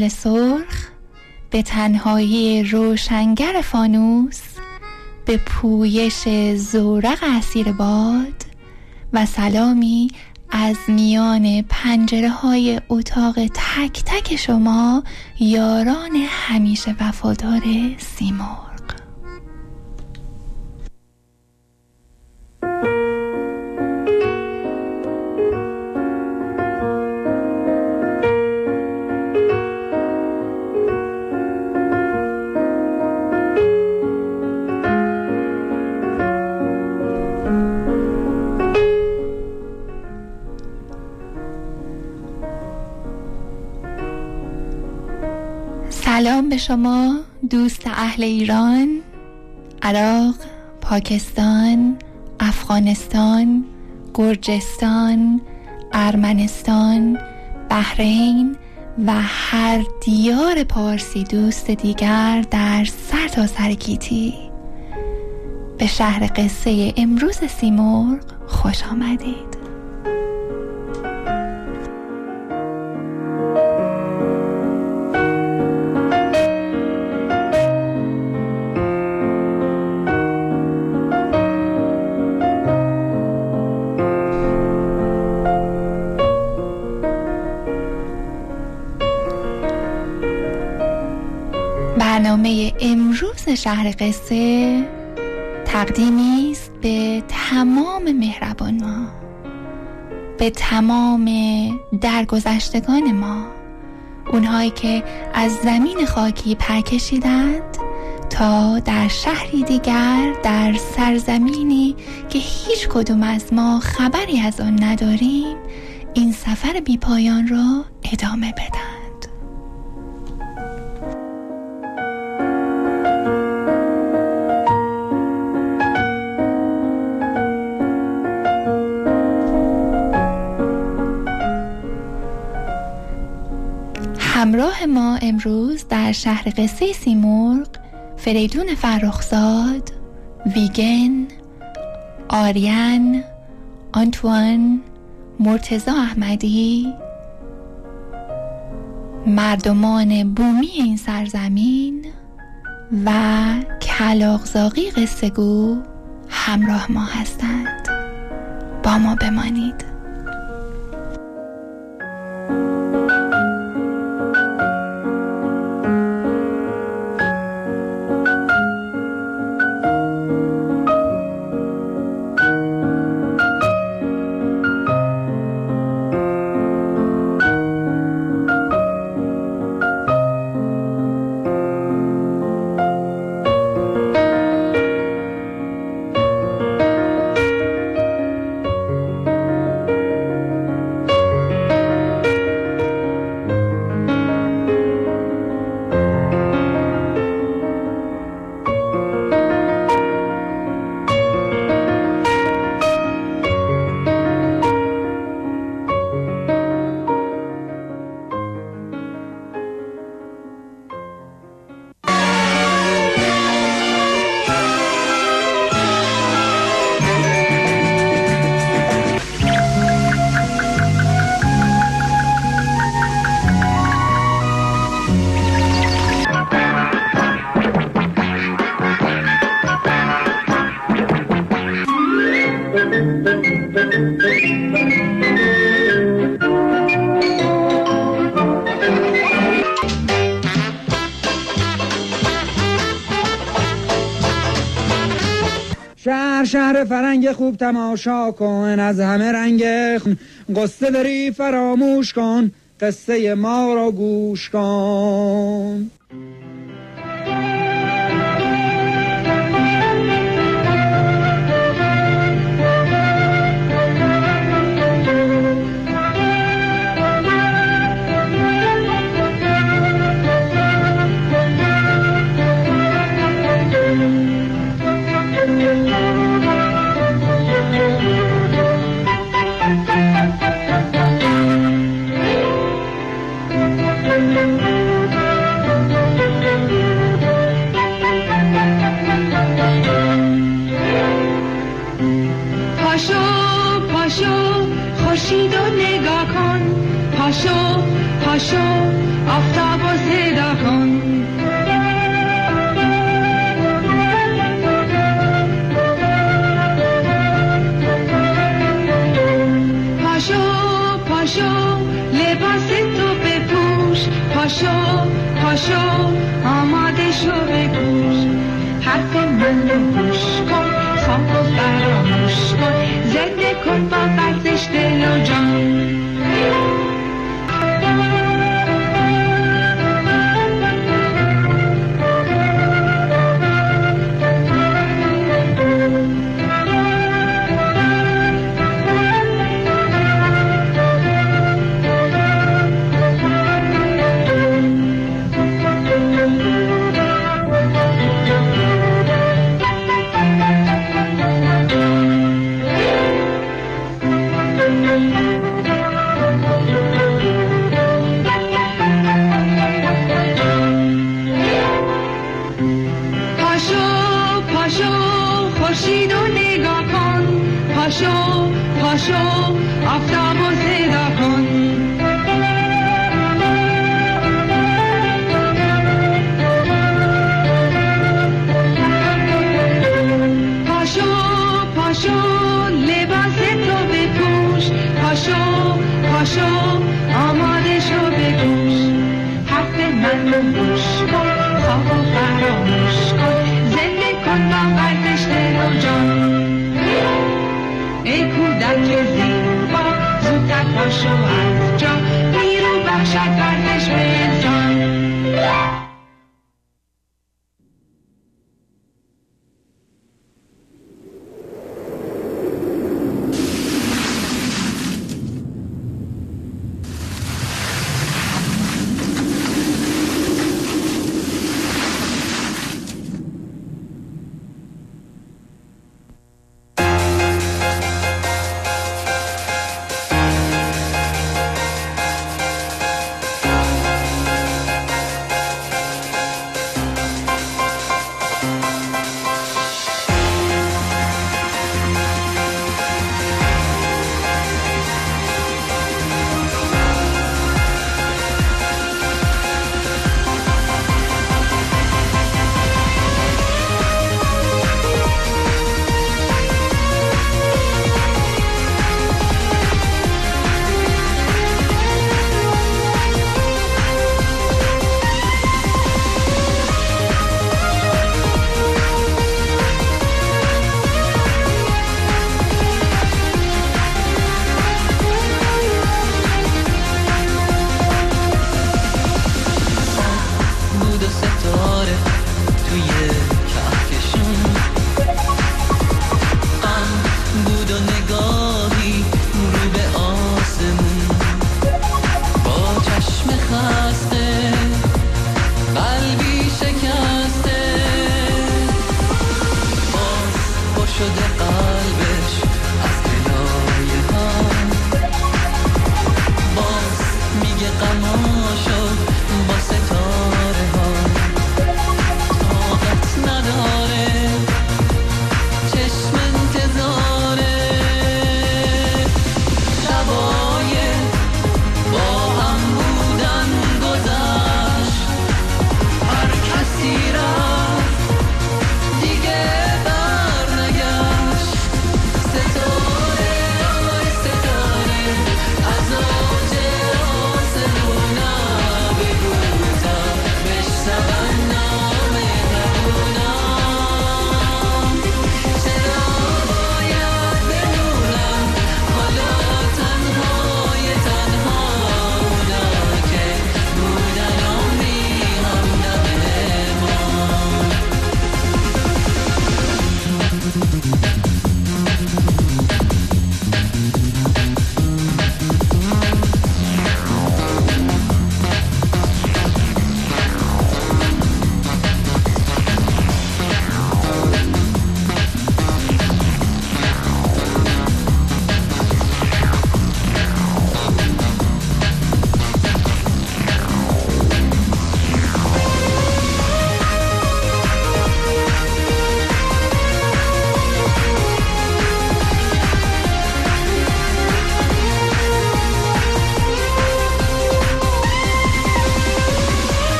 گل سرخ به تنهایی روشنگر فانوس به پویش زورق اسیر باد و سلامی از میان پنجره های اتاق تک تک شما یاران همیشه وفادار سیمور شما دوست اهل ایران عراق پاکستان افغانستان گرجستان ارمنستان بحرین و هر دیار پارسی دوست دیگر در سر تا سر گیتی. به شهر قصه امروز سیمرغ خوش آمدید. امروز شهر قصه تقدیمی است به تمام مهربان ما به تمام درگذشتگان ما اونهایی که از زمین خاکی پرکشیدند تا در شهری دیگر در سرزمینی که هیچ کدوم از ما خبری از آن نداریم این سفر بیپایان را ادامه بدن. در شهر قصه سیمرغ فریدون فرخزاد ویگن آریان آنتوان مرتزا احمدی مردمان بومی این سرزمین و کلاغزاقی قصه گو همراه ما هستند. با ما بمانید. خوب تماشا کن از همه رنگ قصه داری فراموش کن قصه ما را گوش کن. پاشو خوشید و نگاه کن. پاشو پاشو آفتاب و صدا کن. پاشو پاشو لباس تو بپوش. پاشو پاشو آماده شو بگوش حرف من رو گوش کن خواب و Kurt war sich still und John.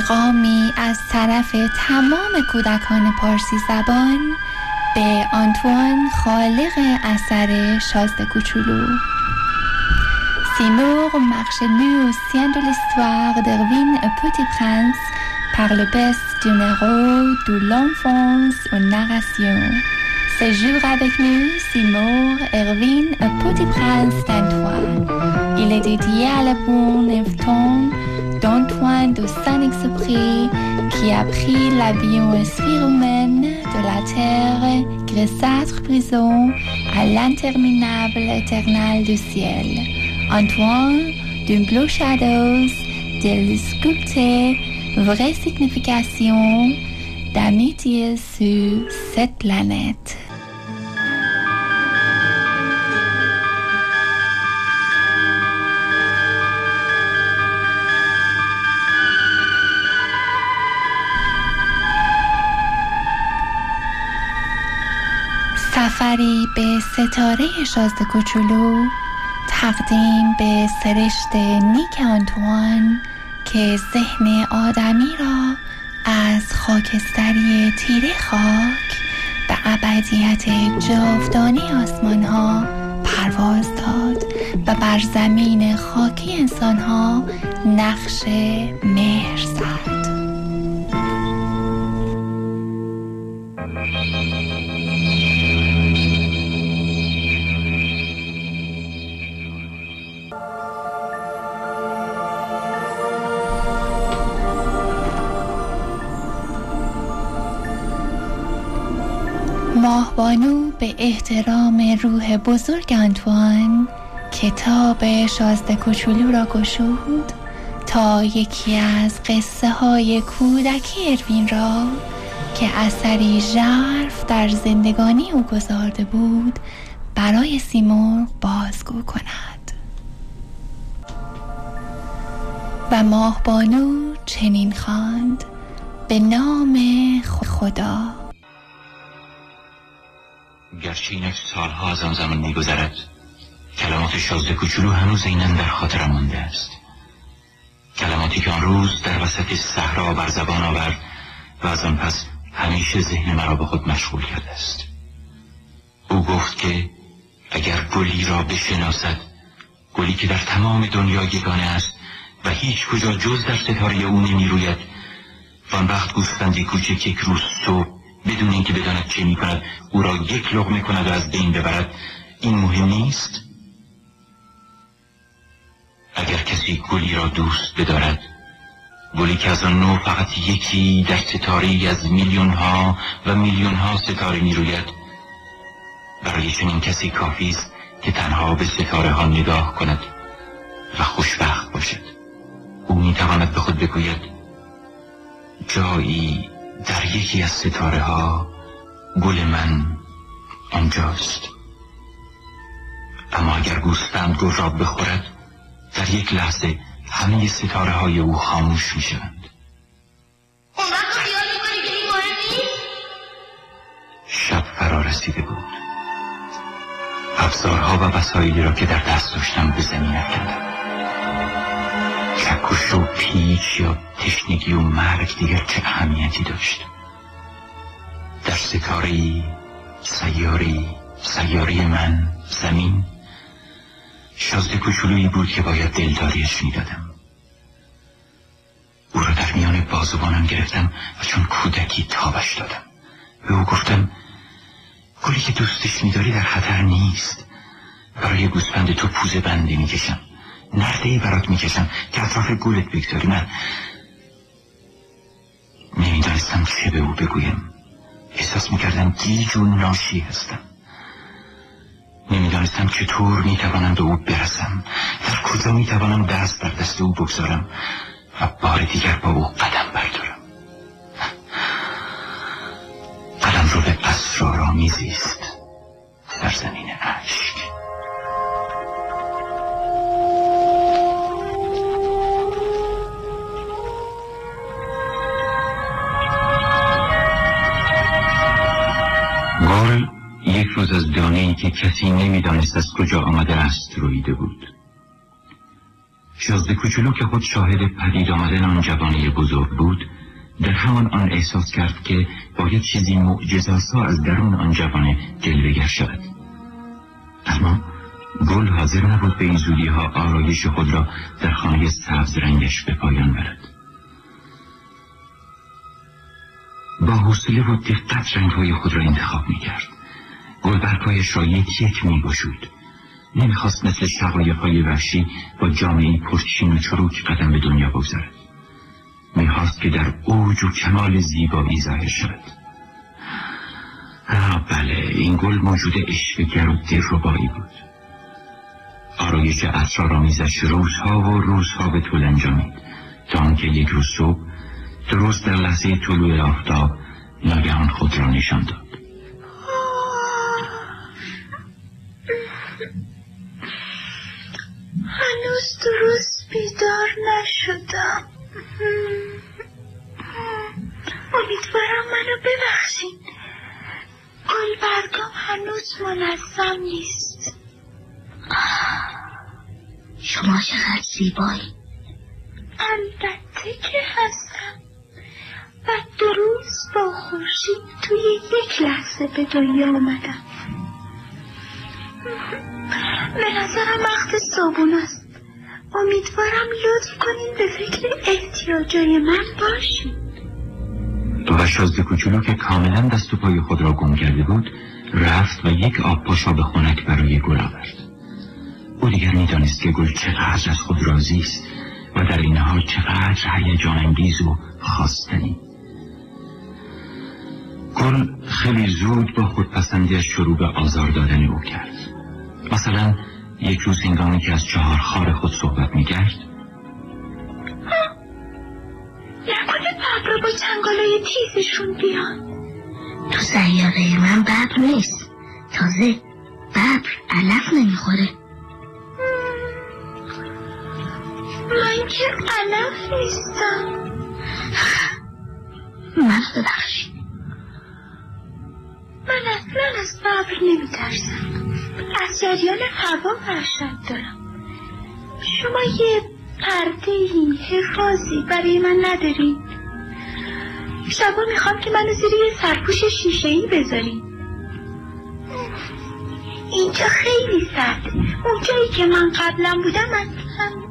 پیغامی از طرف تمام کودکان پارسی زبان به آنتوان خالق اثر شازده کوچولو Seymour marche nu au sein de l'histoire d'Erwin Petit Prince par le best du héros de l'enfance aux narrations. Séjour avec nous, Seymour, Erwin, Petit Prince d'Antoine. Il est dédié à la bonne enfant d'Antoine de Saint-Exupéry qui a pris l'avion humaine de la Terre grisâtre prison à l'interminable éternel du ciel. Antoine, d'une Blue Shadows, de sculpter vraie signification d'amitié sur cette planète. سفری به ستاره شازده کوچولو تقدیم به سرشت نیک آنتوان که ذهن آدمی را از خاکستری تیره خاک به ابدیت جاودانی آسمان ها پرواز داد و بر زمین خاکی انسان ها نقش مهر زد. ماهبانو به احترام روح بزرگ آنتوان کتاب شازده کوچولو را گشود تا یکی از قصه های کودکی اروین را که اثری ژرف در زندگانی او گذارده بود برای سیمور بازگو کند. و ماهبانو چنین خواند به نام خدا. گرچه اینک سالها از آن زمان میگذرد کلمات شازده کوچولو هنوز اینن در خاطرم مانده است. کلماتی که آن روز در وسط صحرا بر زبان آورد و از آن پس همیشه ذهن مرا به خود مشغول کرده است. او گفت که اگر گلی را بشناسد گلی که در تمام دنیا یگانه است و هیچ کجا جز در ستاره او نمی روید وان وقت گوسفندی کوچک یک روز صبح بدون اینکه بداند چه می کند او را یک لغمه کند و از بین ببرد. این مهم نیست؟ اگر کسی گلی را دوست بدارد گلی که از آن نوع فقط یکی در ستاره از میلیون ها و میلیون ها ستاره می روید برای چنین کسی کافی است که تنها به ستاره ها نگاه کند و خوشبخت باشد. او می تواند به خود بگوید جایی در یکی از ستاره ها گل من آنجاست اما اگر گوسفند گل را بخورد در یک لحظه همه ستاره های او خاموش می شوند شب فرا رسیده بود. افزارها و وسایلی را که در دست داشتم به زمین افکندم. چکش و پیچ یا تشنگی و مرگ دیگر چه اهمیتی داشت؟ در ستاره سیاری سیاره من زمین شازده کوچولویی بود که باید دلداریش می‌دادم. او را در میان بازوانم گرفتم و چون کودکی تابش دادم. به او گفتم گلی که دوستش میداری در خطر نیست. برای گوسفند تو پوزه بندی می‌کشم. نرده ای برات می‌کشم که اطراف گولت بگذاری من نمی‌دانستم چه به او بگویم. احساس می‌کردم گیج و ناشی هستم. نمی‌دانستم چطور می‌توانم به او برسم. در کجا می‌توانم دست بر دست او بگذارم و بار دیگر با او قدم بردارم؟ قدم رو به اسرارآمیزی است. در زمین عشق. گارل یک روز از دانه ای که کسی نمی‌دانست از کجا آمده است رویده بود. شازده کوچولو که خود شاهد پدید آمدن آن جوانه بزرگ بود در همان آن احساس کرد که باید چیزی معجزاسا از درون آن جوانه جلوگر شود. اما گل حاضر نبود به این زودی ها آرایش خود را در خانه سبز رنگش به پایان برد. با حوصله و دقت رنگهای خود را انتخاب می کرد گل برگایش را یک یک می گشود نمی‌خواست مثل شقایقهای وحشی با جامعه پرچین و چروک قدم به دنیا بگذارد. می‌خواست که در اوج و کمال زیبایی ظاهر شود. بله این گل موجود اشوگر و دلربایی بود. آرایش اسرارآمیزش روزها و روزها به طول انجامید تا آنکه یک روز صبح درست در لحظه طلوع آفتاب ناگهان خود را نشان داد. هنوز درست بیدار نشدم. امیدوارم منو ببخشین. گل برگام هنوز منظم نیست. شما چقدر زیبایی. البته که هستم. و درست با خورشید توی یک لحظه به دنیا اومدم. به نظرم وقت صابون است. امیدوارم لطف کنین به فکر احتیاجای من باشین. و شازده کوچولو که کاملا دست و پای خود را گم کرده بود رفت و یک آب پاشا خنک برای گل آورد. او دیگر می‌دانست که گل چقدر از خود راضی است و در این حال چقدر هیجان انگیز و خواستنی گل خیلی زود با خودپسندیش شروع به آزار دادن او کرد. مثلا یک روز هنگامی که از چهار خار خود صحبت می‌کرد نکنه ببر با چنگالای تیزشون بیان. تو سیاره من ببر نیست. تازه ببر علف نمی‌خوره. من که علف نیستم. من ببخشید من اصلا از ببر نمیترسم. از جریان هوا وحشت دارم. شما یه پرده حفاظی برای من ندارین شبا می‌خوام که منو زیر یه سرپوش شیشه ای بذارین اینجا خیلی سرد. اونجایی که من قبلا بودم اصلا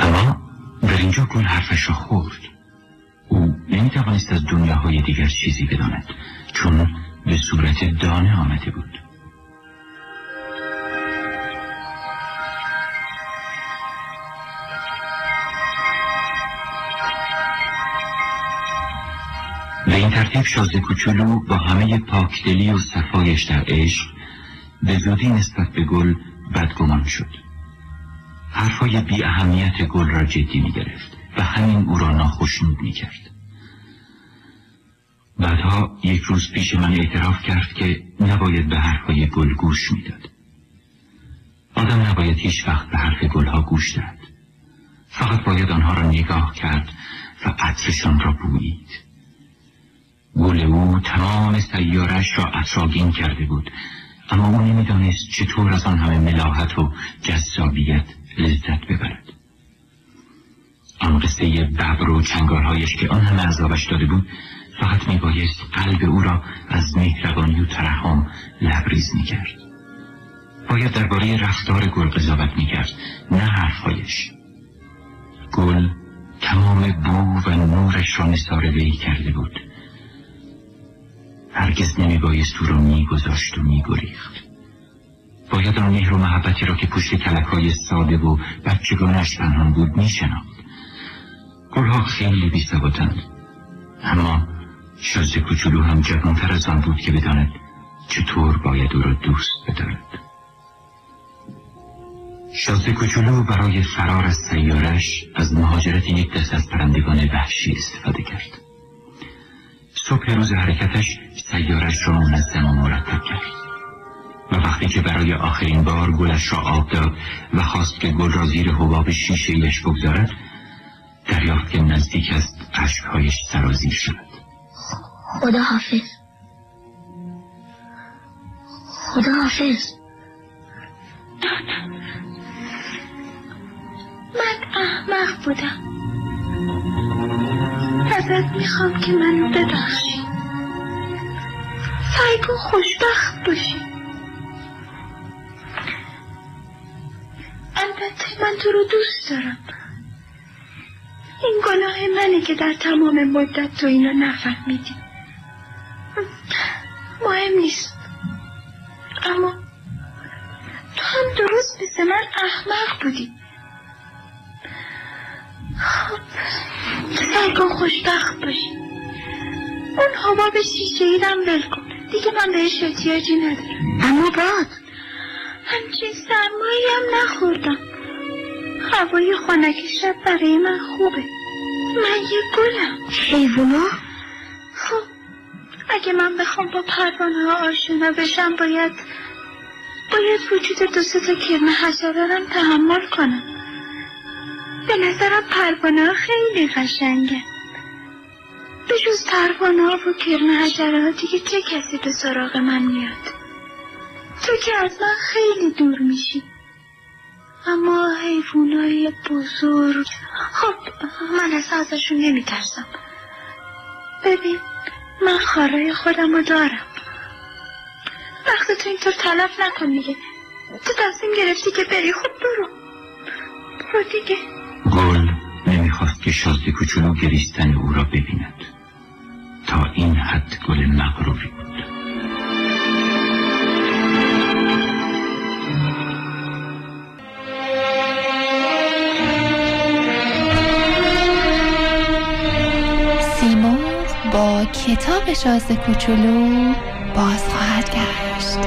اما در اینجا گل حرفش را خورد. او نمی‌توانست از دنیاهای دیگر چیزی بداند چون به صورت دانه آمده بود. به این ترتیب شازده کوچولو با همه پاکدلی و صفایش در عشق به زودی نسبت به گل بدگمان شد. حرفای بی اهمیت گل را جدی می گرفت و همین او را ناخشنود می کرد بعدها یک روز پیش من اعتراف کرد که نباید به حرفهای گل گوش می‌داد. آدم نباید هیچ وقت به حرف گلها گوش دهد. فقط باید آنها را نگاه کرد و عطرشان را بویید. گل او تمام سیارش را اطراگین کرده بود اما او نمی‌دانست چطور از آن همه ملاحت و جذابیت لذت ببرد آن قصه ببر و چنگارهایش که آن همه عذابش داده بود فقط میبایست قلب او را از مهربانی و ترحم لبریز می‌کرد. باید درباره رفتار گل قضاوت می‌کرد نه حرفهایش. گل تمام بو و نورش را نثار وی کرده بود. هرگز نمیبایست او را میگذاشت و میگریخت. باید آن مهر و محبتی را که پشت کلکهای ساده و بچگانش پنهان بود میشناخت. گلها خیلی بیسوادند اما شازده کوچولو هم جوانتر از آن بود که بداند چطور باید او را دوست بدارد. شازده کوچولو برای فرار از سیارش از مهاجرت یک دست از پرندگان وحشی استفاده کرد. صبح روز حرکتش سیارش را منظم و مرتب کرد. و وقتی که برای آخرین بار گلش را آب داد و خواست که گل را زیر حباب شیشه ایش بگذارد دریافت که نزدیک است عشقهایش سرازیر شد خدا حافظ خدا حافظ احمق بودم ازت می‌خوام که منو ببخشی سعی خوشبخت باشی البته من تو رو دوست دارم این گناه منه که در تمام مدت تو اینو نفهمیدی مهم نیست. اما تو هم درست مثل من احمق بودی. خب سعی کن خوشبخت باشی. اون حباب شیشه ایرم ول کن. دیگه من بهش احتیاجی ندارم. اما باد. همچین سرمایی هم نخوردم. هوای خنک شب برای من خوبه. من یه گلم. حیوانا خب. اگه من بخوام با پروانه ها آشنا بشم باید باید وجود دو سه تا کرم حشره هم تحمل کنم. به نظرم پروانه ها خیلی قشنگه. به جز پروانه ها و کرم حشره ها دیگه چه کسی به سراغ من میاد؟ تو که از من خیلی دور میشی. اما حیوانای بزرگ خب من اصلا ازشون نمیترسم. ببین من خارای خودم رو دارم. وقت تو اینطور تلف نکن دیگه. تو تصمیم گرفتی که بری. خب برو. برو دیگه. گل نمی‌خواست که شازده کوچولو گریستن او را ببیند. تا این حد گل مغروری بود. با کتاب شاز کوچولو باز خواهد گشت.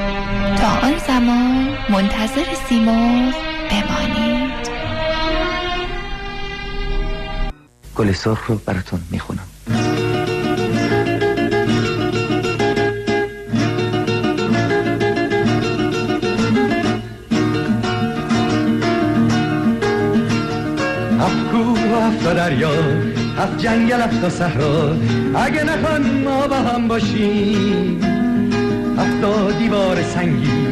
تا آن زمان منتظر سیمرغ بمانید. گل سرخ رو براتون می‌خونم. هفت کوه و هفت دریا. هفت جنگل هفت صحرا اگه نخوان ما با هم باشیم. هفتا دیوار سنگی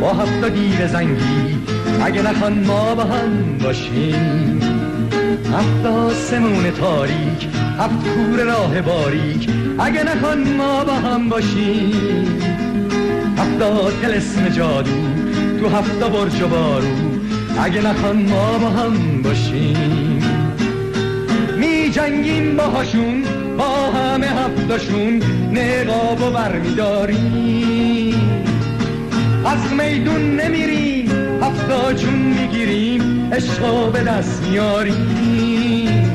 با هفتا دیو زنگی اگه نخوان ما با هم باشیم. هفت آسمون تاریک هفت کور راه باریک اگه نخوان ما با هم باشیم. هفتا تلسم جادو تو هفتا برج و بارو اگه نخوان ما با هم باشیم. جنگیم باهاشون با همه هفتاشون نقاب و برمیداریم از میدون نمیریم هفتا جون می‌گیریم عشقا به دست میاریم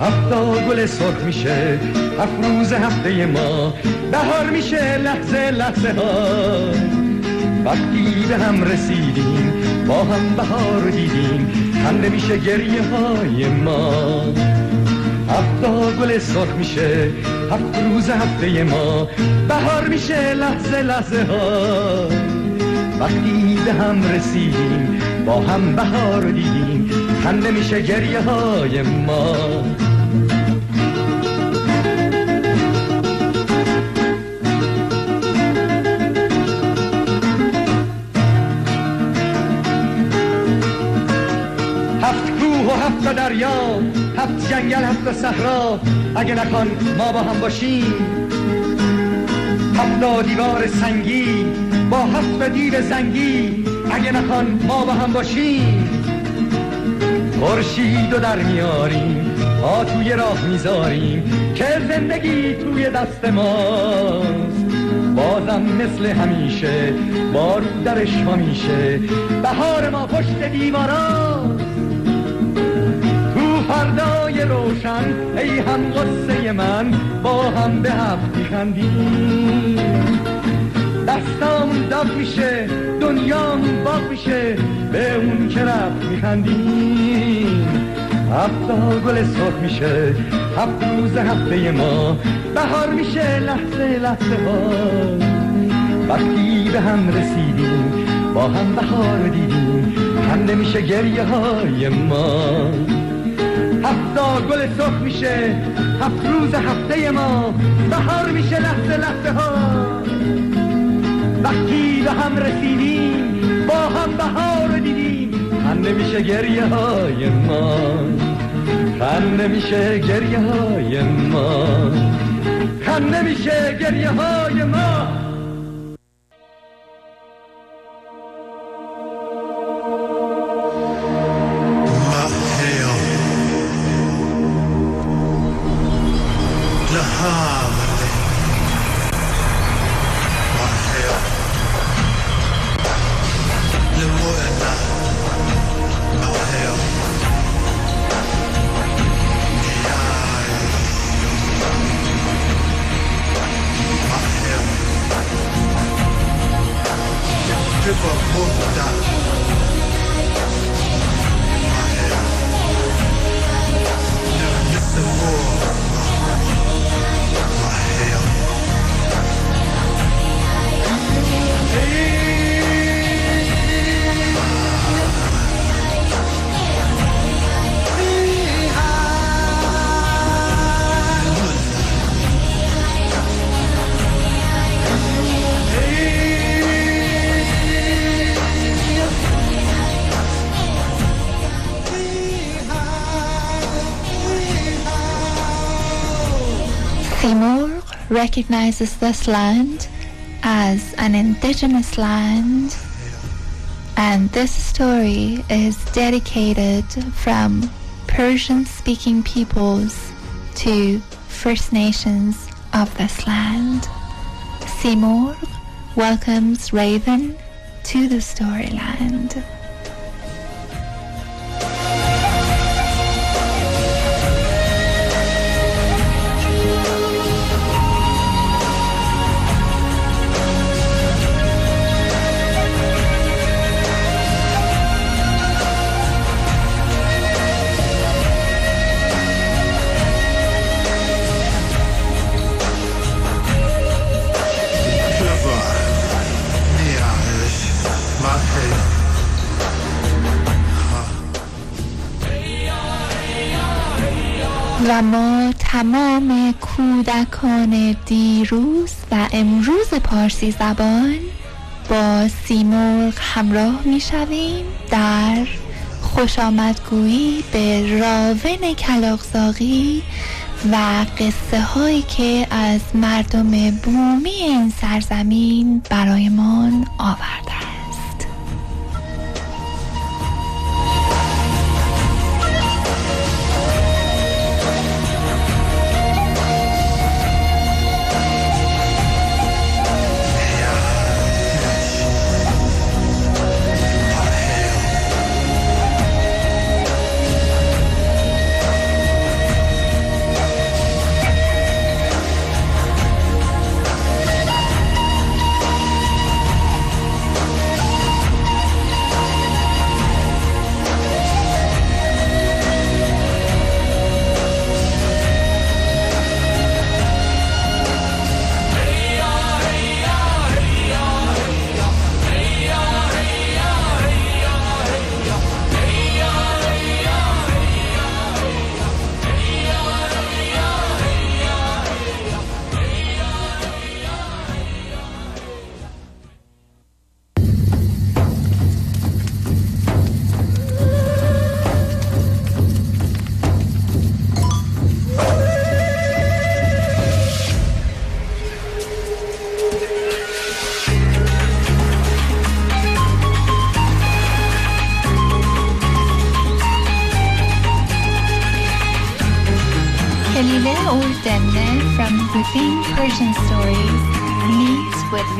هفتا گل سرخ میشه هفت روز هفته ما بهار میشه لحظه لحظه ها. وقتی به هم رسیدیم با هم بهار دیدیم خنده میشه گریه های ما. هفتا گل سرخ میشه هفت روز هفته ما بهار میشه لحظه لحظه ها. وقتی به هم رسیدیم با هم بهار دیدیم خنده میشه گریه های ما. هفت کوه و هفت دریا هفت جنگل هفت صحرا اگه نکن ما با هم باشیم. هفت دیوار سنگی با هفت دیو زنگی اگه نکن ما با هم باشیم. خورشید و در میاریم پا توی راه می‌ذاریم که زندگی توی دست ماست. بازم مثل همیشه بارو درش همیشه بهار ما پشت دیواراست تو فردای روشن ای هم قصه من با هم به هفت میخندیم. دستامون داغ میشه دنیامون باغ میشه به اون که رفت میخندیم. هفتا گل سرخ میشه هفت روز هفته ما بهار میشه لحظه لحظه ها. وقتی به هم رسیدیم با هم بهار دیدیم خنده میشه گریه های ما. هفتا گل سرخ میشه. هفت روز هفته ما. بهار میشه لحظه لحظه ها. وقتی به هم رسیدیم با هم بهار دیدیم. خنده میشه گریه های ما. خنده میشه گریه های ما. خنده میشه گریه های ما. Recognizes this land as an indigenous land, and this story is dedicated from Persian speaking peoples to First Nations of this land. Seymour welcomes Raven to the storyland. کودکان دیروز و امروز پارسی زبان با سیمرغ همراه می شویم در خوش آمدگویی به راون کلاقزاقی و قصه هایی که از مردم بومی این سرزمین برایمان آورده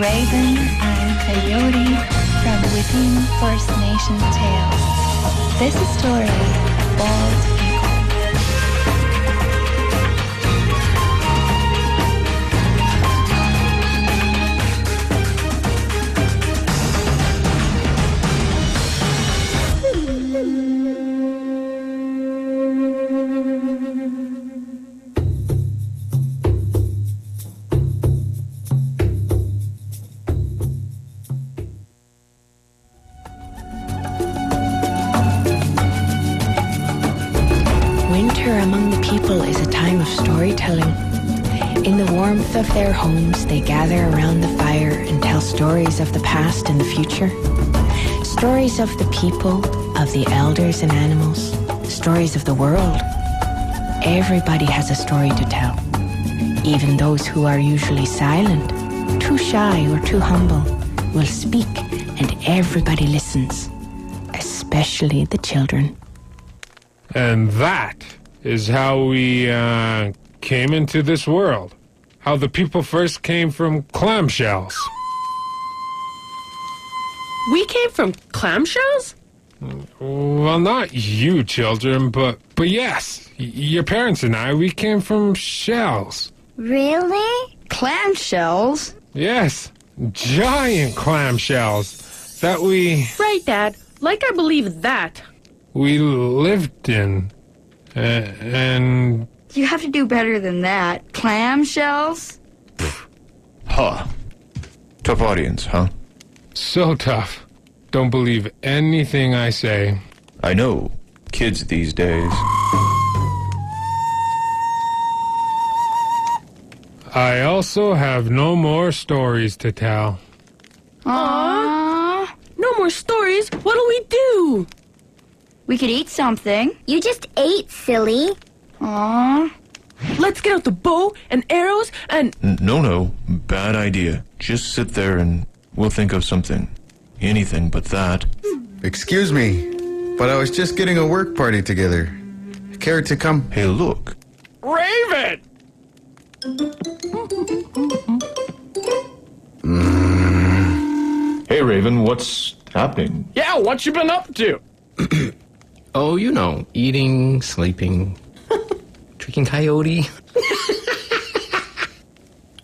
Raven and Coyote from Within First Nation Tales. This is story of Bald homes, they gather around the fire and tell stories of the past and the future. Stories of the people, of the elders and animals. stories of the world. Everybody has a story to tell. Even those who are usually silent, too shy or too humble, will speak and everybody listens, especially the children. And that is how we uh, came into this world. How the people first came from clamshells. We came from clamshells? Well, not you, children, but but yes, your parents and I, we came from shells. Really? Clamshells? Yes, giant clamshells that we Right, Dad. Like I believe that. we lived in, uh, and You have to do better than that. Clamshells? Pfft. Huh. Tough audience, huh? so tough. Don't believe anything I say. I know. Kids these days. I also have no more stories to tell. Aww. No more stories. What'll we do? We could eat something. You just ate, silly. Aww. Let's get out the bow and arrows and. N- no, no. Bad idea. Just sit there and we'll think of something. Anything but that. Excuse me, but I was just getting a work party together. Care to come? Hey, look. Raven! Mm. Hey, Raven, what's happening? Yeah, what you been up to? oh, you know, eating, sleeping, drinking coyote.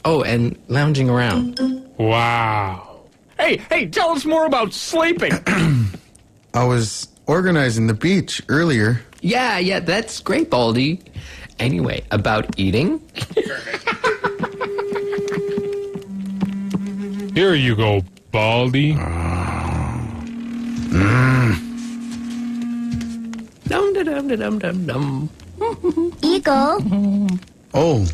oh, and lounging around. Wow. Hey, hey, tell us more about sleeping. I was organizing the beach earlier. yeah, yeah, that's great, Baldy. Anyway, about eating. Here you go, Baldy. Dum da dum da dum dum dum. Eagle, Oh,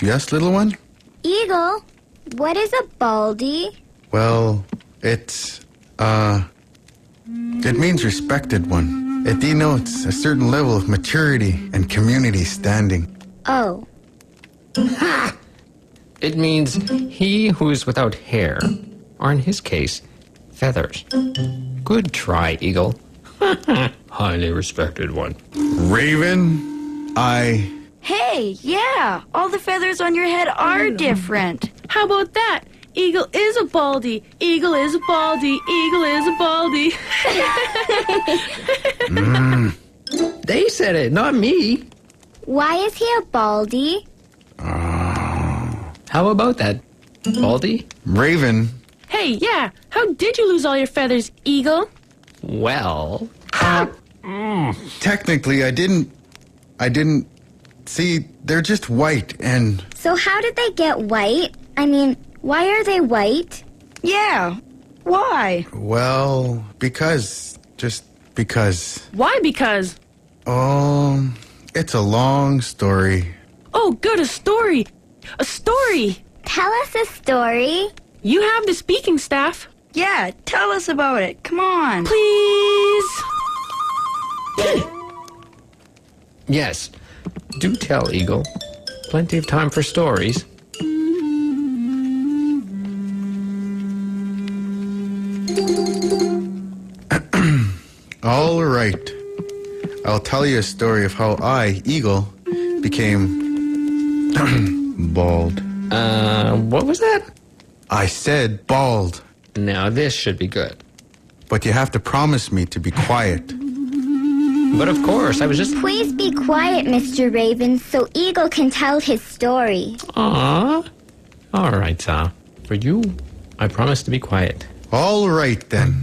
yes, little one? Eagle, what is a baldy? Well, it's, uh, it means respected one. It denotes a certain level of maturity and community standing. Oh, It means he who is without hair, or in his case, feathers. Good try, Eagle. Highly respected one. Raven, I. Hey, yeah. All the feathers on your head are different. How about that? Eagle is a baldy. Eagle is a baldy. Eagle is a baldy. They said it, not me. why is he a baldy? Ah. How about that, Baldy? Raven, hey, yeah. How did you lose all your feathers, Eagle? Well, ah. Technically, I didn't. I didn't. See, they're just white, and So how did they get white? I mean, why are they white? Yeah. Why? well, because. Just because. Why? Because. Oh, it's a long story. Oh, good, a story. A story. Tell us a story. You have the speaking staff. Yeah, tell us about it. Come on. Please. Yes. Do tell, Eagle. Plenty of time for stories. All right. I'll tell you a story of how I, Eagle, became bald. Uh, what was that? I said bald, Now, this should be good. but you have to promise me to be quiet. But of course, I was just. Please be quiet, Mr. Raven, so Eagle can tell his story. Aw. All right, Sa. For you, I promise to be quiet. All right then.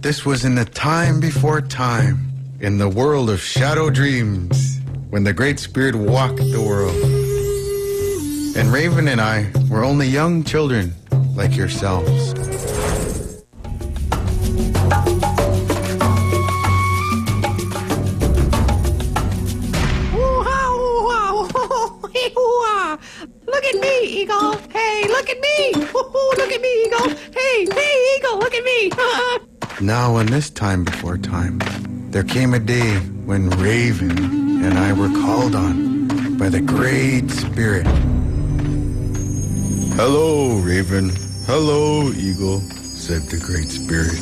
This was in the time before time, in the world of shadow dreams, when the Great Spirit walked the world. And Raven and I were only young children like yourselves. This time before time, there came a day when Raven and I were called on by the Great Spirit. Hello, Raven. Hello, Eagle, said the Great Spirit.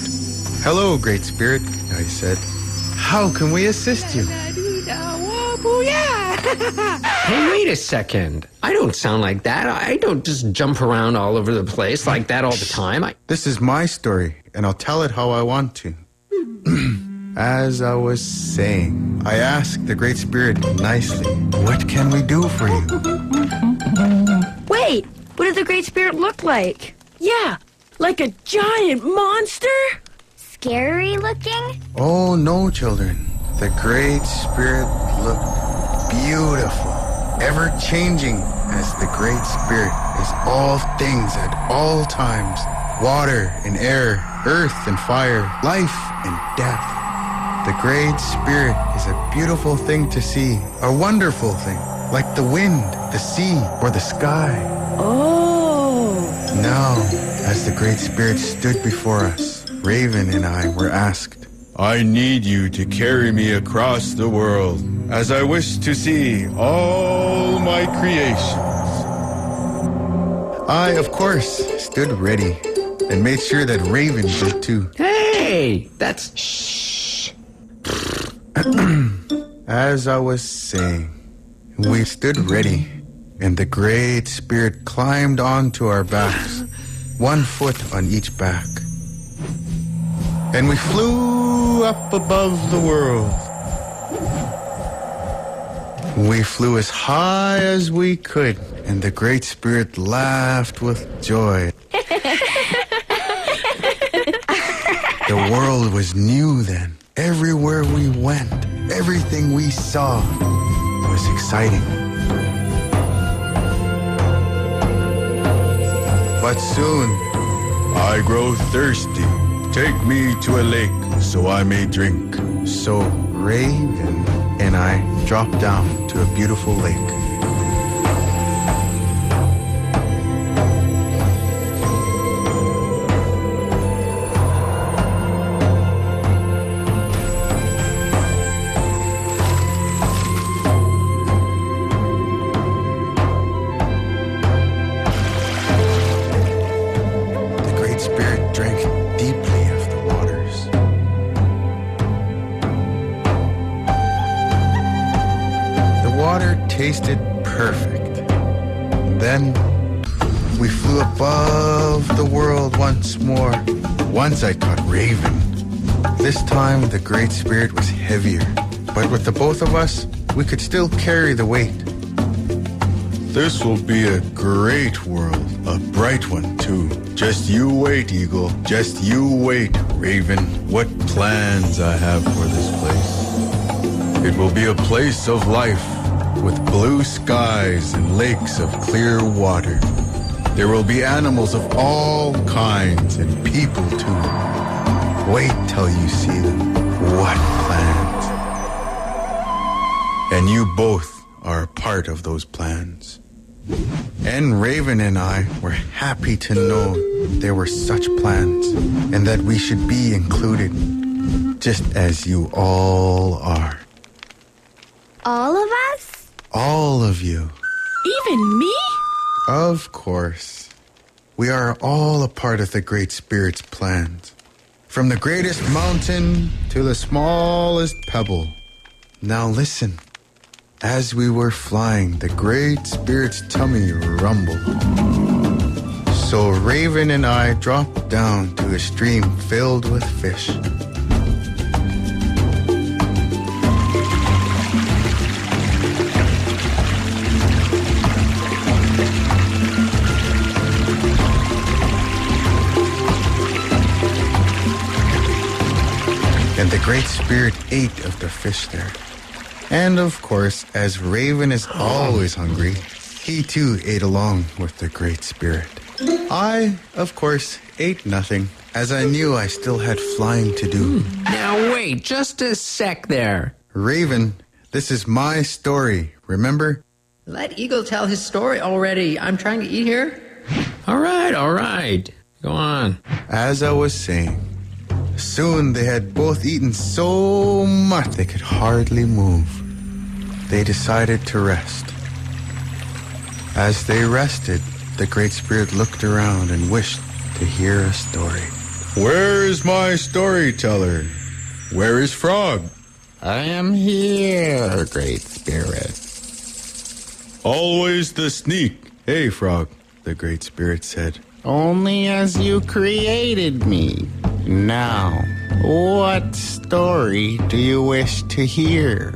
Hello, Great Spirit, I said. How can we assist you? Hey, wait a second. I don't sound like that. I don't just jump around all over the place like that all the time. I... This is my story, and I'll tell it how I want to. As I was saying, I asked the Great Spirit nicely, What can we do for you? Wait, what did the Great Spirit look like? Yeah, like a giant monster? Scary looking? Oh, no, children. The Great Spirit looked beautiful, ever changing, as the Great Spirit is all things at all times water and air, earth and fire, life and death. The Great Spirit is a beautiful thing to see, a wonderful thing, like the wind, the sea, or the sky. Oh. Now, as the Great Spirit stood before us, Raven and I were asked, I need you to carry me across the world, as I wish to see all my creations. I, of course, stood ready and made sure that Raven did too. Hey, that's. Shh. As I was saying, we stood ready, and the Great Spirit climbed onto our backs, one foot on each back. And we flew up above the world. We flew as high as we could, and the Great Spirit laughed with joy. The world was new then. Everywhere we went, everything we saw was exciting. But soon, I grow thirsty. Take me to a lake so I may drink. So Raven and I dropped down to a beautiful lake. The Great Spirit was heavier, but with the both of us, we could still carry the weight. This will be a great world, a bright one too. Just you wait, Eagle. Just you wait, Raven. What plans I have for this place. It will be a place of life with blue skies and lakes of clear water. There will be animals of all kinds and people too. Wait till you see them. What plans? And you both are a part of those plans. And Raven and I were happy to know there were such plans and that we should be included, just as you all are. All of us? All of you. Even me? Of course. We are all a part of the Great Spirit's plans. From the greatest mountain to the smallest pebble. Now listen. As we were flying, the Great Spirit's tummy rumbled. So Raven and I dropped down to a stream filled with fish. The Great Spirit ate of the fish there. And of course, as Raven is oh. always hungry, he too ate along with the Great Spirit. I, of course, ate nothing, as I knew I still had flying to do. Hmm. Now, wait just a sec there. Raven, this is my story, remember? Let Eagle tell his story already. I'm trying to eat here. All right, all right. Go on. As I was saying, Soon they had both eaten so much they could hardly move. They decided to rest. As they rested, the Great Spirit looked around and wished to hear a story. Where is my storyteller? Where is Frog? I am here, Great Spirit. Always the sneak. Hey, Frog, the Great Spirit said. Only as you created me. Now, what story do you wish to hear?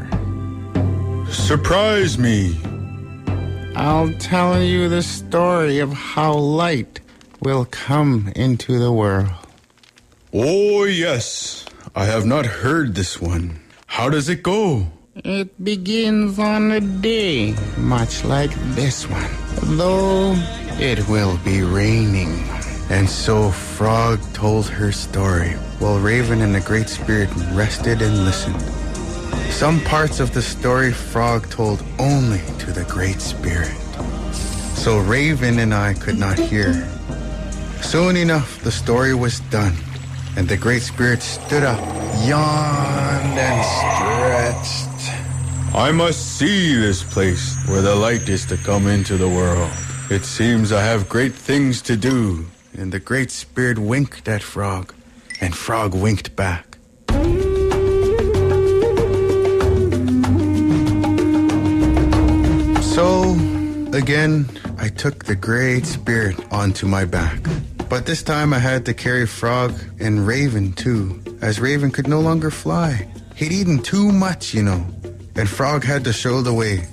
Surprise me. I'll tell you the story of how light will come into the world. Oh, yes. I have not heard this one. How does it go? It begins on a day much like this one, though it will be raining. And so Frog told her story, while Raven and the Great Spirit rested and listened. Some parts of the story Frog told only to the Great Spirit. So Raven and I could not hear. Soon enough, the story was done, and the Great Spirit stood up, yawned, and stretched. I must see this place where the light is to come into the world. It seems I have great things to do. And the Great Spirit winked at Frog, and Frog winked back. So, again, I took the Great Spirit onto my back. But this time I had to carry Frog and Raven too, as Raven could no longer fly. He'd eaten too much, you know, and Frog had to show the way.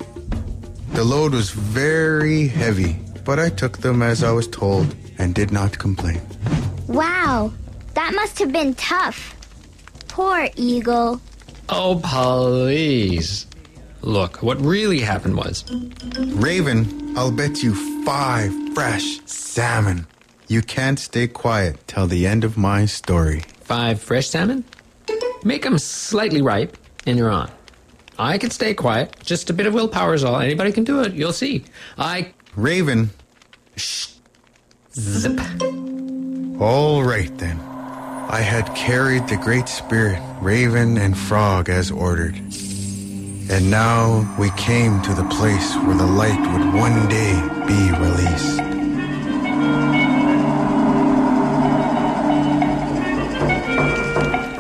The load was very heavy, but I took them as I was told and did not complain. Wow, that must have been tough. Poor Eagle. Oh, please. Look, what really happened was. Raven, I'll bet you five fresh salmon. You can't stay quiet till the end of my story. Five fresh salmon? Make them slightly ripe, and you're on. I can stay quiet. Just a bit of willpower is all. Anybody can do it. You'll see. I. Raven. Zip. All right then. I had carried the Great Spirit, Raven, and Frog as ordered. And now we came to the place where the light would one day be released.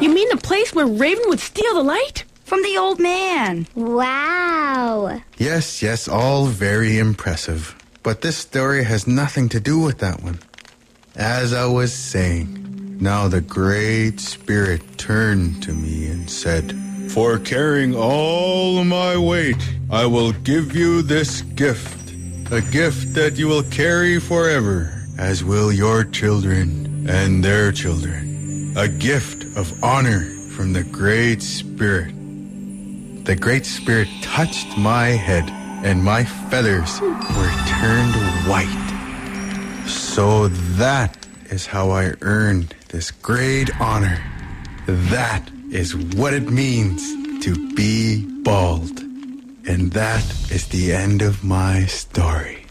You mean the place where Raven would steal the light? From the old man. Wow. Yes, yes, all very impressive. But this story has nothing to do with that one. As I was saying, now the Great Spirit turned to me and said, For carrying all my weight, I will give you this gift. A gift that you will carry forever, as will your children and their children. A gift of honor from the Great Spirit. The Great Spirit touched my head, and my feathers were turned white. So that is how I earned this great honor. That is what it means to be bald. And that is the end of my story.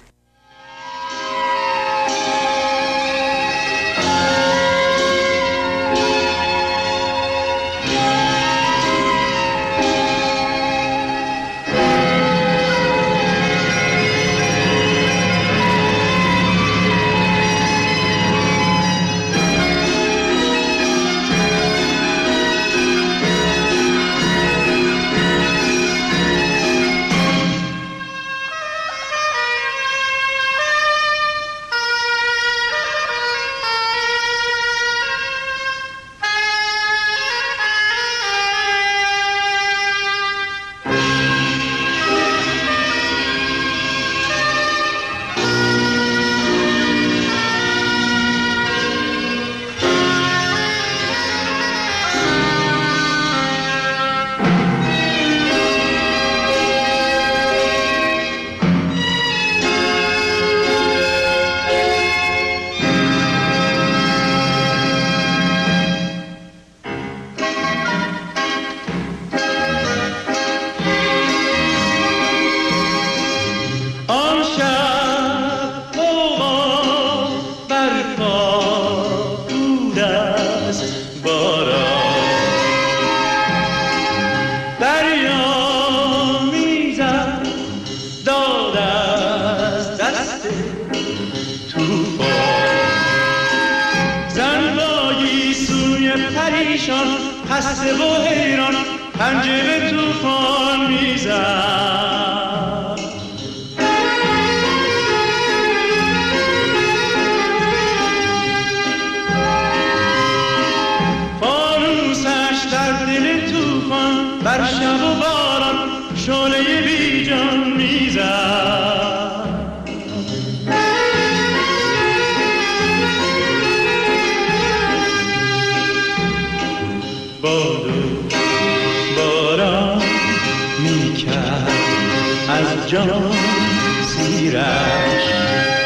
جان زیرش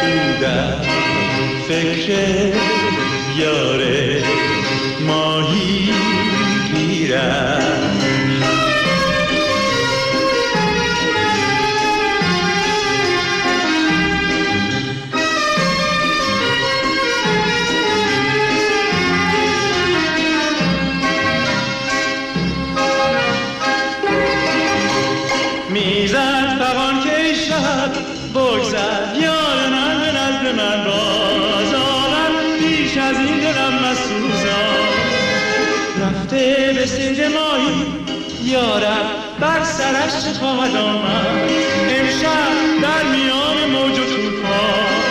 او در فکر یاره ماهی گیرد. چه خواهد آمد. امشب در میان موج و توفان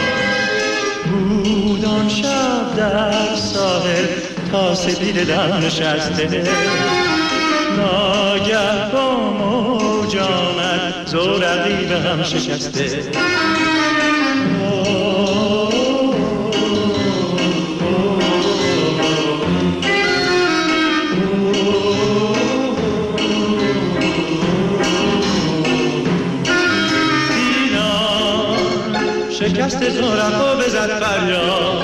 بود آن شب در ساحل تا سپید دم نشسته. ناگه با موج آمد زورقی به هم شکسته. شکست زورقا بزد فریاد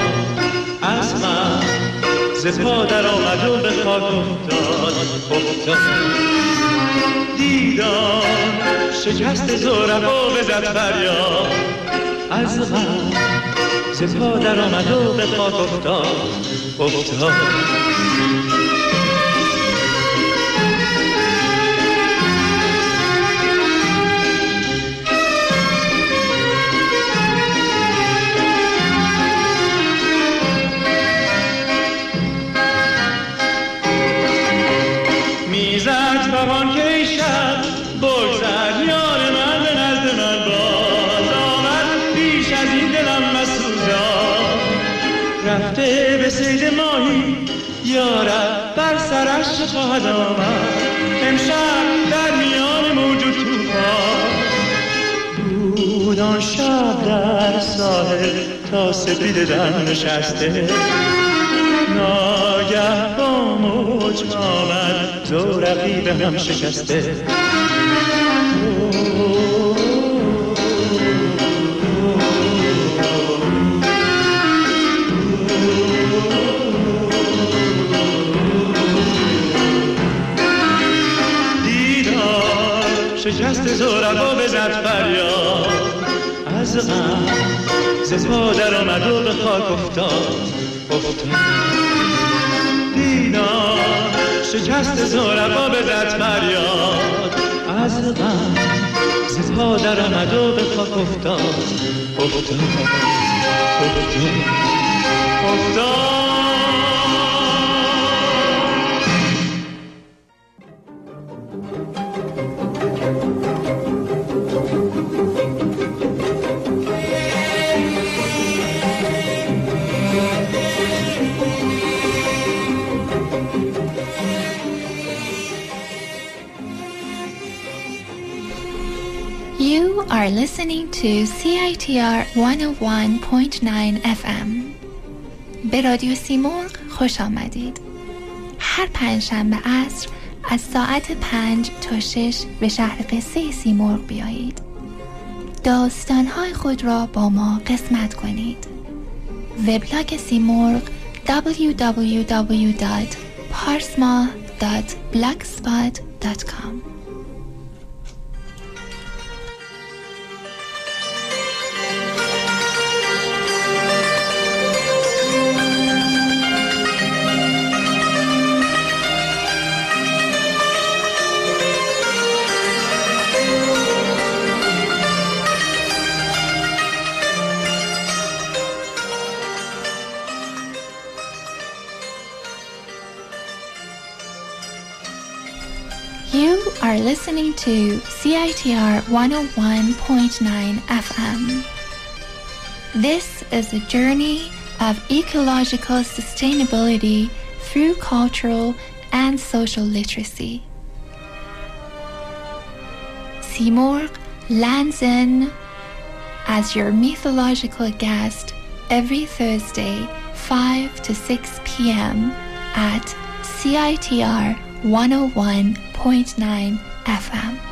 از من ز پا در آمد و به خاک افتاد. افتاد شکست زورقا بزد فریاد از غم ز پا در آمد و به خاک افتاد. افتاد. سپید دم نشسته. ناگه با موج آمد زورقی به هم شکسته. دیدم شکست زورقا بزد فریاد. از غم ز در آمد و به خاک افتاد افتاد دیدم شکست زورقا بزد فریاد از غم ز پا در آمد و به خاک افتاد افتاد افتاد افتاد listening to CITR 101.9 FM. به رادیو سیمرغ خوش آمدید. هر پنجشنبه عصر از ساعت پنج تا شش به شهر قصه سیمرغ بیایید. داستانهای خود را با ما قسمت کنید. وبلاگ سیمرغ www.parsma.blogspot.com are listening to CITR 101.9 FM. This is a journey of ecological sustainability through cultural and social literacy. Seymour lands in as your mythological guest every Thursday, 5 to 6 p.m. at CITR 101.9 FM.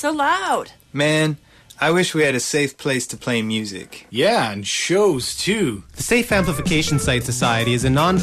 So loud. Man, I wish we had a safe place to play music. Yeah, and shows too. The Safe Amplification Site Society is a non